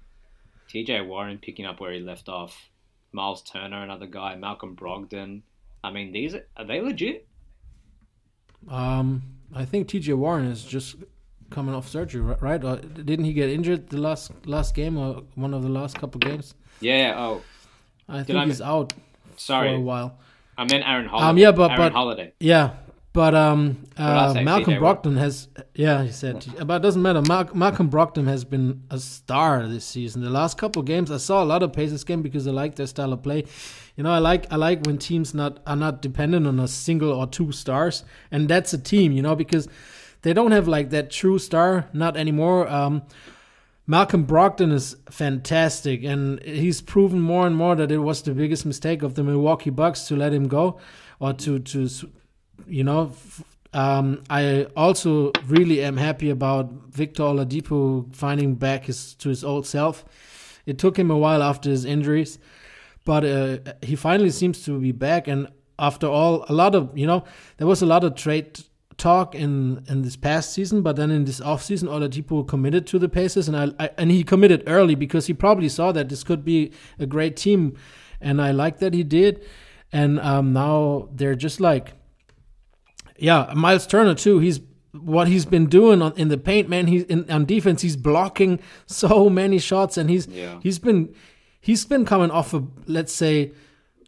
T.J. Warren picking up where he left off. Miles Turner, another guy. Malcolm Brogdon. I mean, these are, they legit? Um, I think T.J. Warren is just coming off surgery, ri- right? Or didn't he get injured the last last game or one of the last couple games? Yeah. yeah, Oh, I think I he's out Sorry, for a while. I meant Aaron Holiday. Um, yeah, but- Aaron but- Holiday. Yeah, but um, uh? Malcolm Brogdon has yeah, he said, but it doesn't matter. Mal- Malcolm Brogdon has been a star this season. The last couple games, I saw a lot of Pacers game because I like their style of play. You know, I like I like when teams not are not dependent on a single or two stars, and that's a team. You know, because they don't have like that true star, not anymore. Um, Malcolm Brogdon is fantastic, and he's proven more and more that it was the biggest mistake of the Milwaukee Bucks to let him go, or to to, you know. Um, I also really am happy about Victor Oladipo finding back his to his old self. It took him a while after his injuries, but uh, he finally seems to be back. And after all, a lot of you know, there was a lot of trade talk in in this past season, but then in this off season, Oladipo committed to the Pacers, and I, I and he committed early because he probably saw that this could be a great team, and I like that he did. And um, now they're just like, yeah, Miles Turner too. He's what he's been doing on, in the paint, man. He's in on defense. He's blocking so many shots, and he's Yeah. he's been he's been coming off of let's say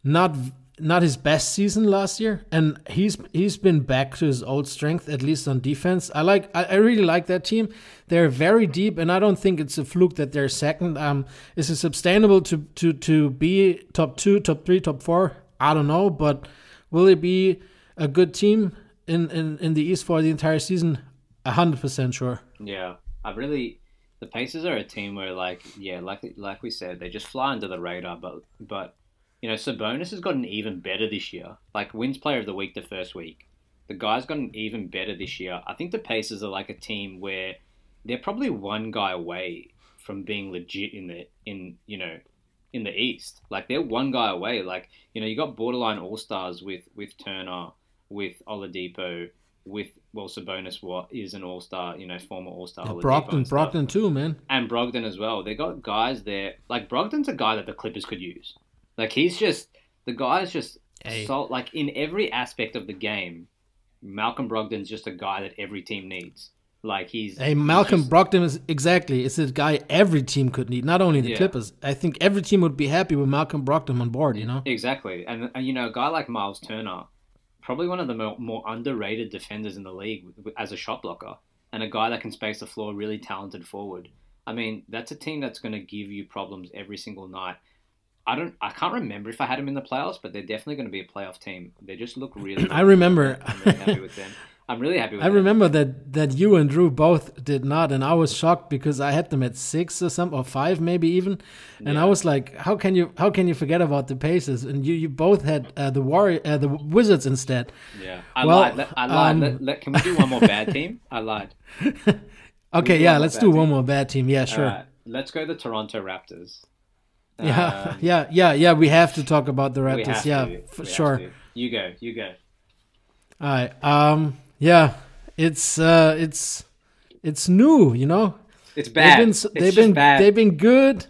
not not his best season last year, and he's he's been back to his old strength at least on defense. I like I, I really like that team. They're very deep, and I don't think it's a fluke that they're second. Um, is it sustainable to to to be top two, top three, top four? I don't know, but will it be a good team in in, in the East for the entire season? Hundred percent sure. Yeah, I really. The Pacers are a team where, like, yeah, like like we said, they just fly under the radar. But but you know, Sabonis has gotten even better this year. Like wins Player of the Week the first week. The guy's gotten even better this year. I think the Pacers are like a team where they're probably one guy away from being legit in the in you know in the East. Like they're one guy away. Like you know, you got borderline all stars with with Turner, with Oladipo, with well Sabonis what is an all star, you know, former all star. Brogdon, Brogdon too, man. and Brogdon as well. They got guys there. Like Brogdon's a guy that the Clippers could use. Like he's just the guy's just Hey. so like in every aspect of the game. Malcolm Brogdon's just a guy that every team needs. Like he's Hey, he's Malcolm just- Brogdon is exactly. It's a guy every team could need. Not only the Yeah. Clippers. I think every team would be happy with Malcolm Brogdon on board. You know. Exactly, and, and you know, a guy like Miles Turner, probably one of the more, more underrated defenders in the league as a shot blocker, and a guy that can space the floor, really talented forward. I mean, that's a team that's going to give you problems every single night. I don't, I can't remember if I had them in the playoffs, but they're definitely going to be a playoff team. They just look really. I remember. I'm really happy with them. I'm really happy with I them. remember that that you and Drew both did not, and I was shocked because I had them at six or some or five, maybe even, and I was like, how can you how can you forget about the Pacers? And you you both had uh, the Warrior uh, the Wizards instead. Yeah, I Well, lied. I lied. um, let, let, can we do one more bad team? I lied. Okay, yeah, let's do one more bad team. Yeah, sure. Alright, let's go the Toronto Raptors. Yeah, Um, yeah, yeah, yeah. We have to talk about the Raptors. Yeah, to. for We sure. You go. You go. All right. Um. Yeah. It's uh. It's it's new. You know. It's bad. They've been it's they've been bad. they've been good.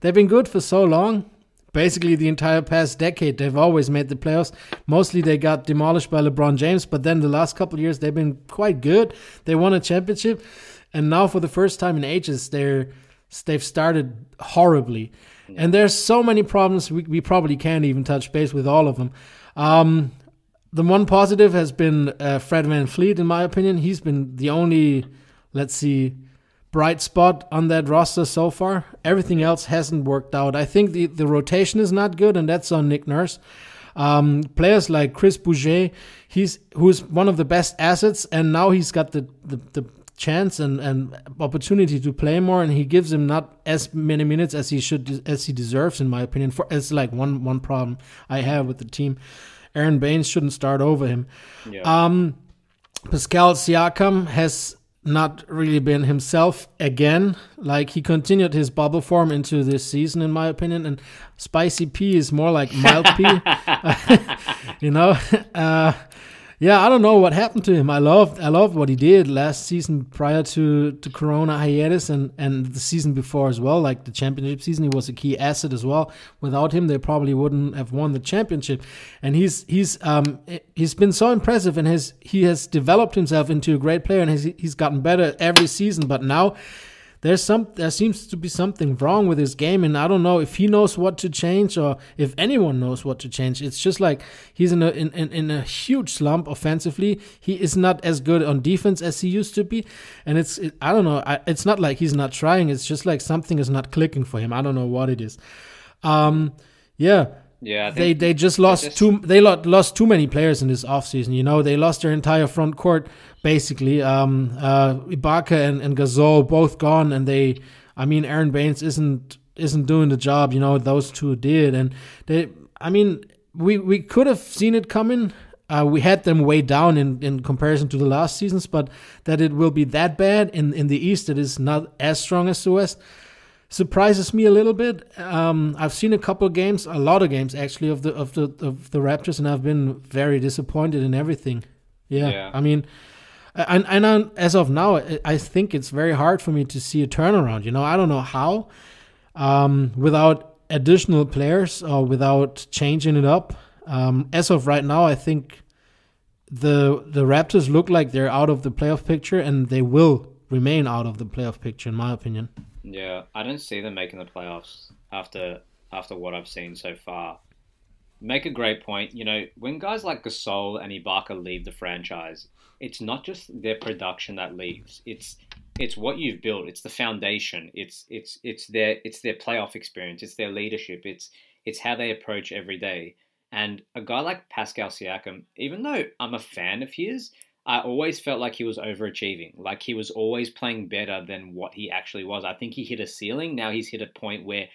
They've been good for so long, basically the entire past decade. They've always made the playoffs. Mostly they got demolished by LeBron James, but then the last couple years they've been quite good. They won a championship, and now for the first time in ages they're they've started horribly. And there's so many problems we, we probably can't even touch base with all of them. Um, the one positive has been uh, Fred VanVleet, in my opinion. He's been the only, let's see, bright spot on that roster so far. Everything else hasn't worked out. I think the, the rotation is not good, and that's on Nick Nurse. Um, players like Chris Boucher, he's who's one of the best assets, and now he's got the, the, the chance and, and opportunity to play more, and he gives him not as many minutes as he should as he deserves, in my opinion. For it's like one one problem I have with the team. Aron Baynes shouldn't start over him. Yeah. Um, Pascal Siakam has not really been himself again. Like he continued his bubble form into this season, in my opinion. And Spicy P is more like mild P. you know, uh, yeah, I don't know what happened to him. I loved, I loved what he did last season prior to to Corona hiatus and and the season before as well. Like the championship season, he was a key asset as well. Without him, they probably wouldn't have won the championship. And he's he's um he's been so impressive and has he has developed himself into a great player and has, he's gotten better every season. But now there's some there seems to be something wrong with his game and i don't know if he knows what to change or if anyone knows what to change. It's just like he's in a in, in, in a huge slump offensively. He is not as good on defense as he used to be and it's it, i don't know I, it's not like he's not trying. It's just like something is not clicking for him. I don't know what it is. Um yeah. Yeah, they they just lost just, too they lost too many players in this offseason. You know, they lost their entire front court basically. Um, uh, Ibaka and, and Gasol both gone, and they, I mean, Aron Baynes isn't isn't doing the job. You know, those two did, and they, I mean, we we could have seen it coming. Uh, we had them way down in, in comparison to the last seasons, but that it will be that bad in, in the East, it is not as strong as the West surprises me a little bit. Um, I've seen a couple of games, a lot of games actually of the of the of the Raptors, and I've been very disappointed in everything. Yeah, yeah. I mean, and and as of now, I think it's very hard for me to see a turnaround. You know, I don't know how, um, without additional players or without changing it up. Um, as of right now, I think the the Raptors look like they're out of the playoff picture, and they will remain out of the playoff picture, in my opinion. Yeah, I don't see them making the playoffs after after what I've seen so far. Make a great point. You know, when guys like Gasol and Ibaka leave the franchise, it's not just their production that leaves. It's it's what you've built. It's the foundation. It's it's it's their it's their playoff experience. It's their leadership. It's it's how they approach every day. And a guy like Pascal Siakam, even though I'm a fan of his, I always felt like he was overachieving. Like he was always playing better than what he actually was. I think he hit a ceiling. Now he's hit a point where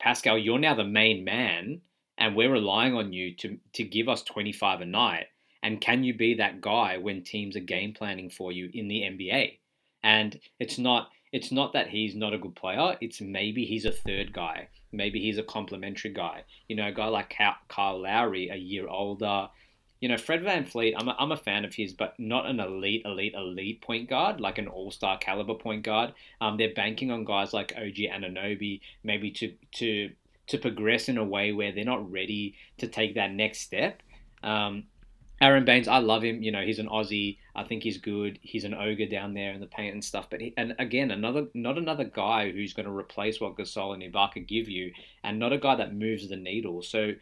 Pascal, you're now the main man, and we're relying on you to to give us 25 a night. And can you be that guy when teams are game planning for you in the NBA? And it's not it's not that he's not a good player. It's maybe he's a third guy. Maybe he's a complementary guy. You know, a guy like Kyle Lowry, a year older, you know, Fred VanVleet, I'm a, I'm a fan of his, but not an elite, elite, elite point guard, like an all star caliber point guard. Um, they're banking on guys like OG Anunoby, maybe to, to, to progress in a way where they're not ready to take that next step. Um, Aron Baynes, I love him. You know, he's an Aussie. I think he's good. He's an ogre down there in the paint and stuff. But he, and again, another not another guy who's going to replace what Gasol and Ibaka give you, and not a guy that moves the needle. So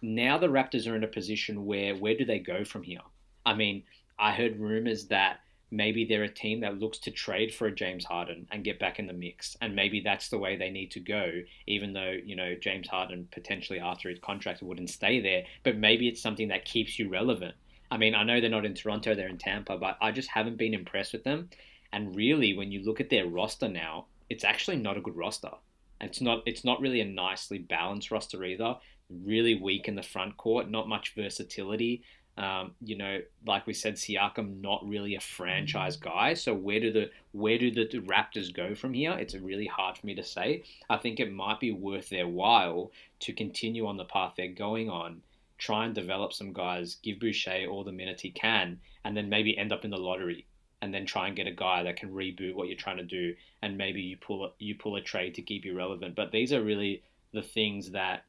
now the Raptors are in a position where where do they go from here? I mean, I heard rumors that maybe they're a team that looks to trade for a James Harden and get back in the mix, and maybe that's the way they need to go. Even though you know James Harden potentially after his contract wouldn't stay there, but maybe it's something that keeps you relevant. I mean, I know they're not in Toronto, they're in Tampa, but I just haven't been impressed with them. And really, when you look at their roster now, it's actually not a good roster. It's not. It's not really a nicely balanced roster either really weak in the front court, not much versatility. Um, you know, like we said, Siakam not really a franchise guy. So where do the where do the Raptors go from here? It's really hard for me to say. I think it might be worth their while to continue on the path they're going on, try and develop some guys, give Boucher all the minutes he can, and then maybe end up in the lottery. And then try and get a guy that can reboot what you're trying to do, and maybe you pull a, you pull a trade to keep you relevant. But these are really the things that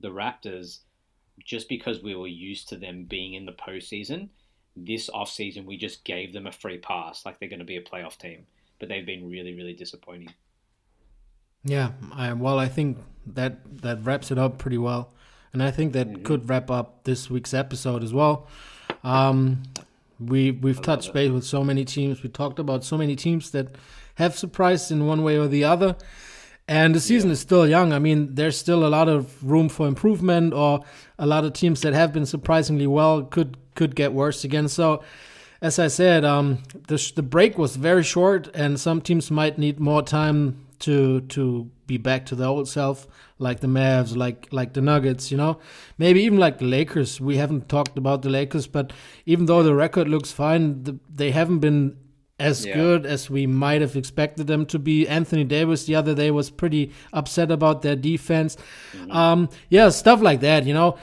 the Raptors, just because we were used to them being in the postseason, this offseason we just gave them a free pass, like they're going to be a playoff team. But they've been really, really disappointing. Yeah, I, well, I think that that wraps it up pretty well, and I think that mm-hmm. could wrap up this week's episode as well. Um, we we've touched base with so many teams. We talked about so many teams that have surprised in one way or the other. And the season yeah. is still young. I mean, there's still a lot of room for improvement, or a lot of teams that have been surprisingly well could could get worse again. So, as I said, um, the the break was very short, and some teams might need more time to to be back to the old self, like the Mavs, like like the Nuggets. You know, maybe even like the Lakers. We haven't talked about the Lakers, but even though the record looks fine, the, they haven't been as yeah. good as we might have expected them to be. Anthony Davis the other day was pretty upset about their defense. Mm-hmm. Um, yeah, stuff like that. You know,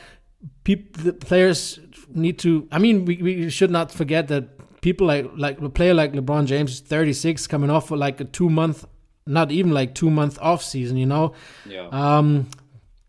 people, the players need to. I mean, we, we should not forget that people like like a player like LeBron James, 36, coming off for like a two month, not even like two month off season. You know. Yeah. Um,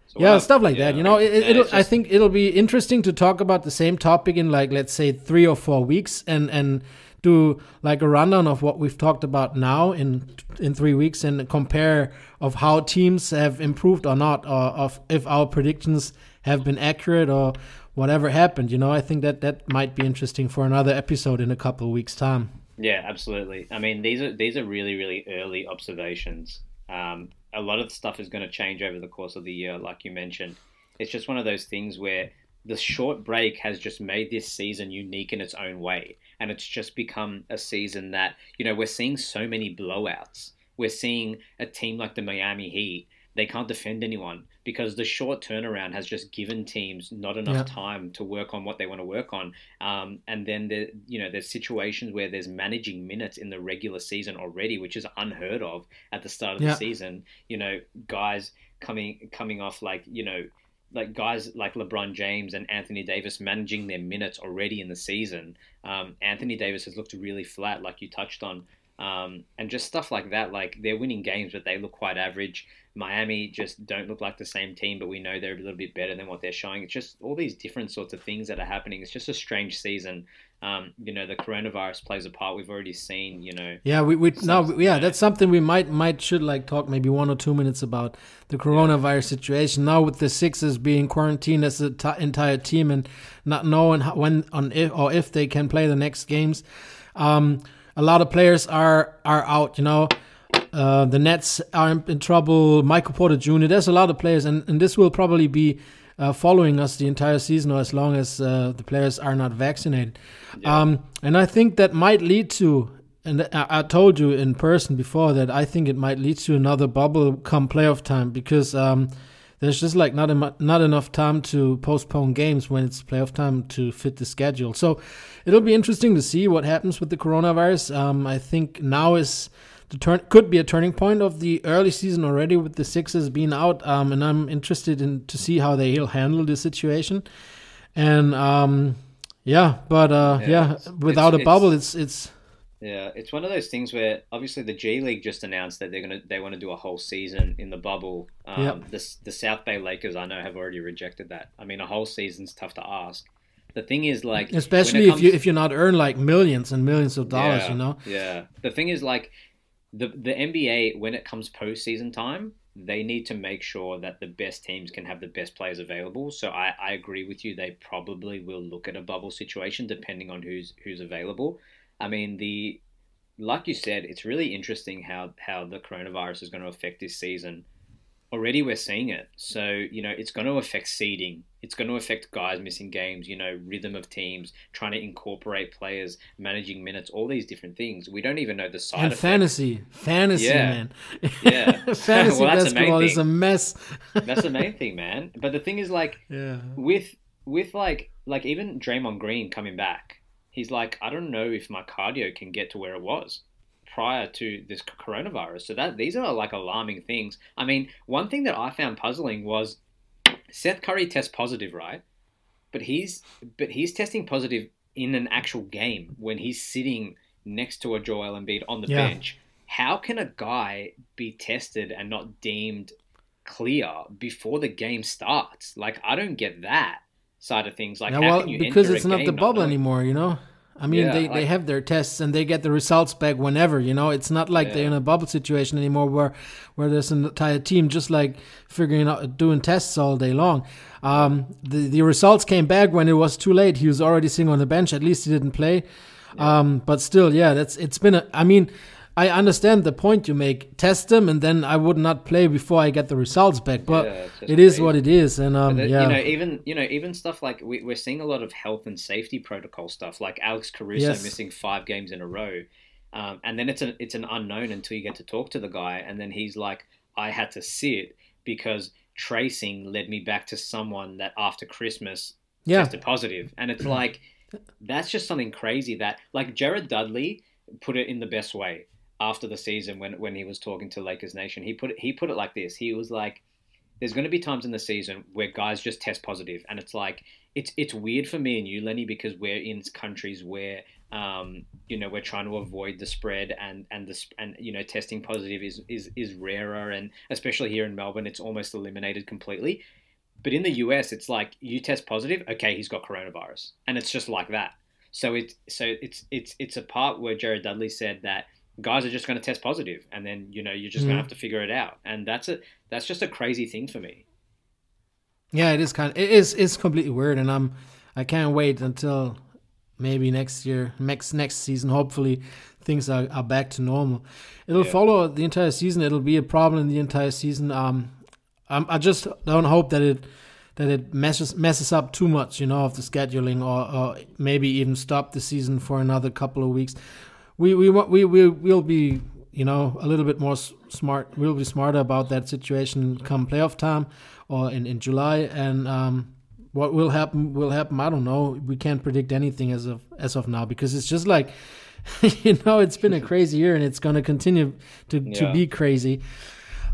so yeah, stuff like yeah, that. You know, it, will just... I think it'll be interesting to talk about the same topic in like let's say three or four weeks, and and do like a rundown of what we've talked about now in in three weeks and compare of how teams have improved or not, or of if our predictions have been accurate or whatever happened. You know, I think that that might be interesting for another episode in a couple of weeks' time. Yeah, absolutely. I mean, these are these are really really early observations. Um, a lot of stuff is going to change over the course of the year, like you mentioned. It's just one of those things where the short break has just made this season unique in its own way and it's just become a season that you know we're seeing so many blowouts. We're seeing a team like the Miami Heat. They can't defend anyone because the short turnaround has just given teams not enough yeah. time to work on what they want to work on. Um, and then the you know there's situations where there's managing minutes in the regular season already, which is unheard of at the start of yeah. the season. You know, guys coming coming off like you know like guys like LeBron James and Anthony Davis managing their minutes already in the season. Um, Anthony Davis has looked really flat, like you touched on, um, and just stuff like that. Like they're winning games, but they look quite average. Miami just don't look like the same team, but we know they're a little bit better than what they're showing. It's just all these different sorts of things that are happening. It's just a strange season um, you know, the coronavirus plays a part. We've already seen, you know. Yeah, we we no, yeah, that's something we might might should like talk maybe one or two minutes about the coronavirus yeah. situation now with the Sixers being quarantined as an t- entire team and not knowing how, when on if or if they can play the next games. Um, a lot of players are are out, you know. Uh, the Nets are in trouble. Michael Porter Jr. There's a lot of players, and, and this will probably be uh, following us the entire season, or as long as uh, the players are not vaccinated. Yeah. Um, and I think that might lead to, and I, I, told you in person before that I think it might lead to another bubble come playoff time because um, there's just like not em- not enough time to postpone games when it's playoff time to fit the schedule. So it'll be interesting to see what happens with the coronavirus. Um, I think now is the turn could be a turning point of the early season already with the Sixers being out. Um, and I'm interested in to see how they'll handle the situation. And um, yeah, but uh, yeah, yeah without it's, a bubble, it's it's. Yeah, it's one of those things where obviously the G League just announced that they're gonna they want to do a whole season in the bubble. Um, yep. the the South Bay Lakers I know have already rejected that. I mean, a whole season's tough to ask. The thing is, like, especially comes, if you if you're not earn like millions and millions of dollars, yeah, you know. Yeah. The thing is, like, the the NBA when it comes postseason time, they need to make sure that the best teams can have the best players available. So I, I agree with you. They probably will look at a bubble situation depending on who's who's available. I mean the like you said, it's really interesting how how the coronavirus is going to affect this season already we're seeing it. So, you know, it's going to affect seeding. It's going to affect guys missing games, you know, rhythm of teams, trying to incorporate players, managing minutes, all these different things. We don't even know the side And effect. fantasy. Fantasy, yeah. man. Yeah. fantasy well, basketball is a mess. that's the main thing, man. But the thing is like yeah. with with like like even Draymond Green coming back, he's like, I don't know if my cardio can get to where it was prior to this coronavirus. So that these are like alarming things. I mean, one thing that I found puzzling was Seth Curry tests positive, right? But he's but he's testing positive in an actual game when he's sitting next to a Joel Embiid on the yeah. bench. How can a guy be tested and not deemed clear before the game starts. Like I don't get that side of things. Like how well, can you because it's not the bubble anymore, you know. I mean, Yeah, they, they have their tests and they get the results back whenever, you know. It's not like they're in a bubble situation anymore where where there's an entire team just like figuring out doing tests all day long. Um, the the results came back when it was too late. He was already sitting on the bench. At least he didn't play. Um, but still, yeah, that's it's been a. I mean, I understand the point you make. Test them, and then I would not play before I get the results back. But Yeah, it's just it is crazy. what it is, and um, the- yeah, You know, even you know, even stuff like we, we're seeing a lot of health and safety protocol stuff, like Alex Caruso Yes. missing five games in a row, um, and then it's an it's an unknown until you get to talk to the guy, and then he's like, I had to sit because tracing led me back to someone that after Christmas yeah, tested positive, and it's like that's just something crazy that like Jared Dudley put it in the best way after the season when when he was talking to Lakers Nation. He put it he put it like this. He was like, "There's going to be times in the season where guys just test positive, and it's like it's it's weird for me and you, Lenny, because we're in countries where." Um, you know, we're trying to avoid the spread, and and the and you know, testing positive is is is rarer, and especially here in Melbourne, it's almost eliminated completely. But in the US, it's like you test positive, okay, he's got coronavirus, and it's just like that. So it's so it's it's it's a part where Jared Dudley said that guys are just going to test positive, and then you know you're just going Mhm. to have to figure it out, and that's a that's just a crazy thing for me. Yeah, it is kind. Of, it is. It's completely weird, and I'm. I can't wait until maybe next year, next next season. Hopefully, things are, are back to normal. It'll Yeah. follow the entire season. It'll be a problem in the entire season. Um, I'm, I just don't hope that it that it messes messes up too much, you know, of the scheduling, or, or maybe even stop the season for another couple of weeks. We we we we will be. You know, a little bit more smart. We'll be smarter about that situation come playoff time, or in, in July. And um, what will happen will happen. I don't know. We can't predict anything as of as of now because it's just like you know it's been a crazy year and it's going to continue to to be crazy.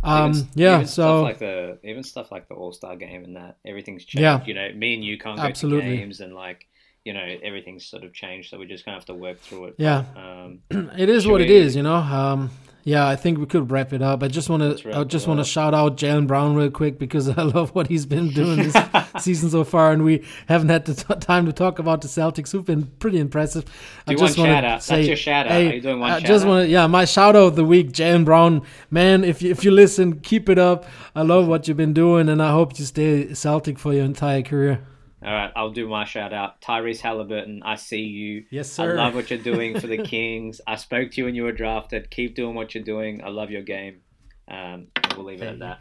Um, Even- yeah. even so stuff like the even stuff like the All Star game and that everything's changed. Yeah. You know, me and you can't go Absolutely. to games, and like you know everything's sort of changed, so we're just kind of have to work through it. Yeah. Um, it is what it we- is, you know. Um, yeah, I think we could wrap it up. I just want to, I just want to shout out Jaylen Brown real quick because I love what he's been doing this season so far, and we haven't had the t- time to talk about the Celtics, who've been pretty impressive. I Do just wanna shout out. say, That's your shout out. hey, doing one I shout just want to, yeah, my shout out of the week, Jaylen Brown, man. If you if you listen, keep it up. I love what you've been doing, and I hope you stay Celtic for your entire career. All right, I'll do my shout out. Tyrese Halliburton, I see you. Yes, sir. I love what you're doing for the Kings. I spoke to you when you were drafted. Keep doing what you're doing. I love your game. Um, and we'll leave it at that.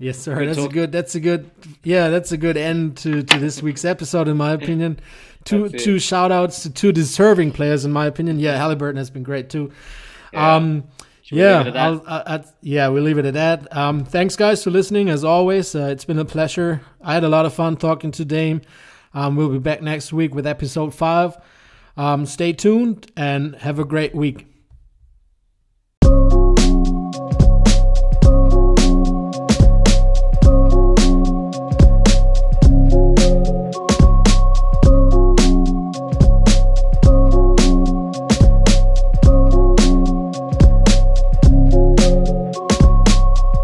Yes, sir. Good that's a good. That's a good. Yeah, that's a good end to, to this week's episode, in my opinion. Two two shout outs to two deserving players, in my opinion. Yeah, Halliburton has been great too. Yeah. Um, Should we yeah, leave it at that? I'll, I, I, yeah, we'll leave it at that. Um, thanks, guys, for listening. As always, uh, it's been a pleasure. I had a lot of fun talking to Dame. Um, we'll be back next week with episode five. Um, stay tuned and have a great week.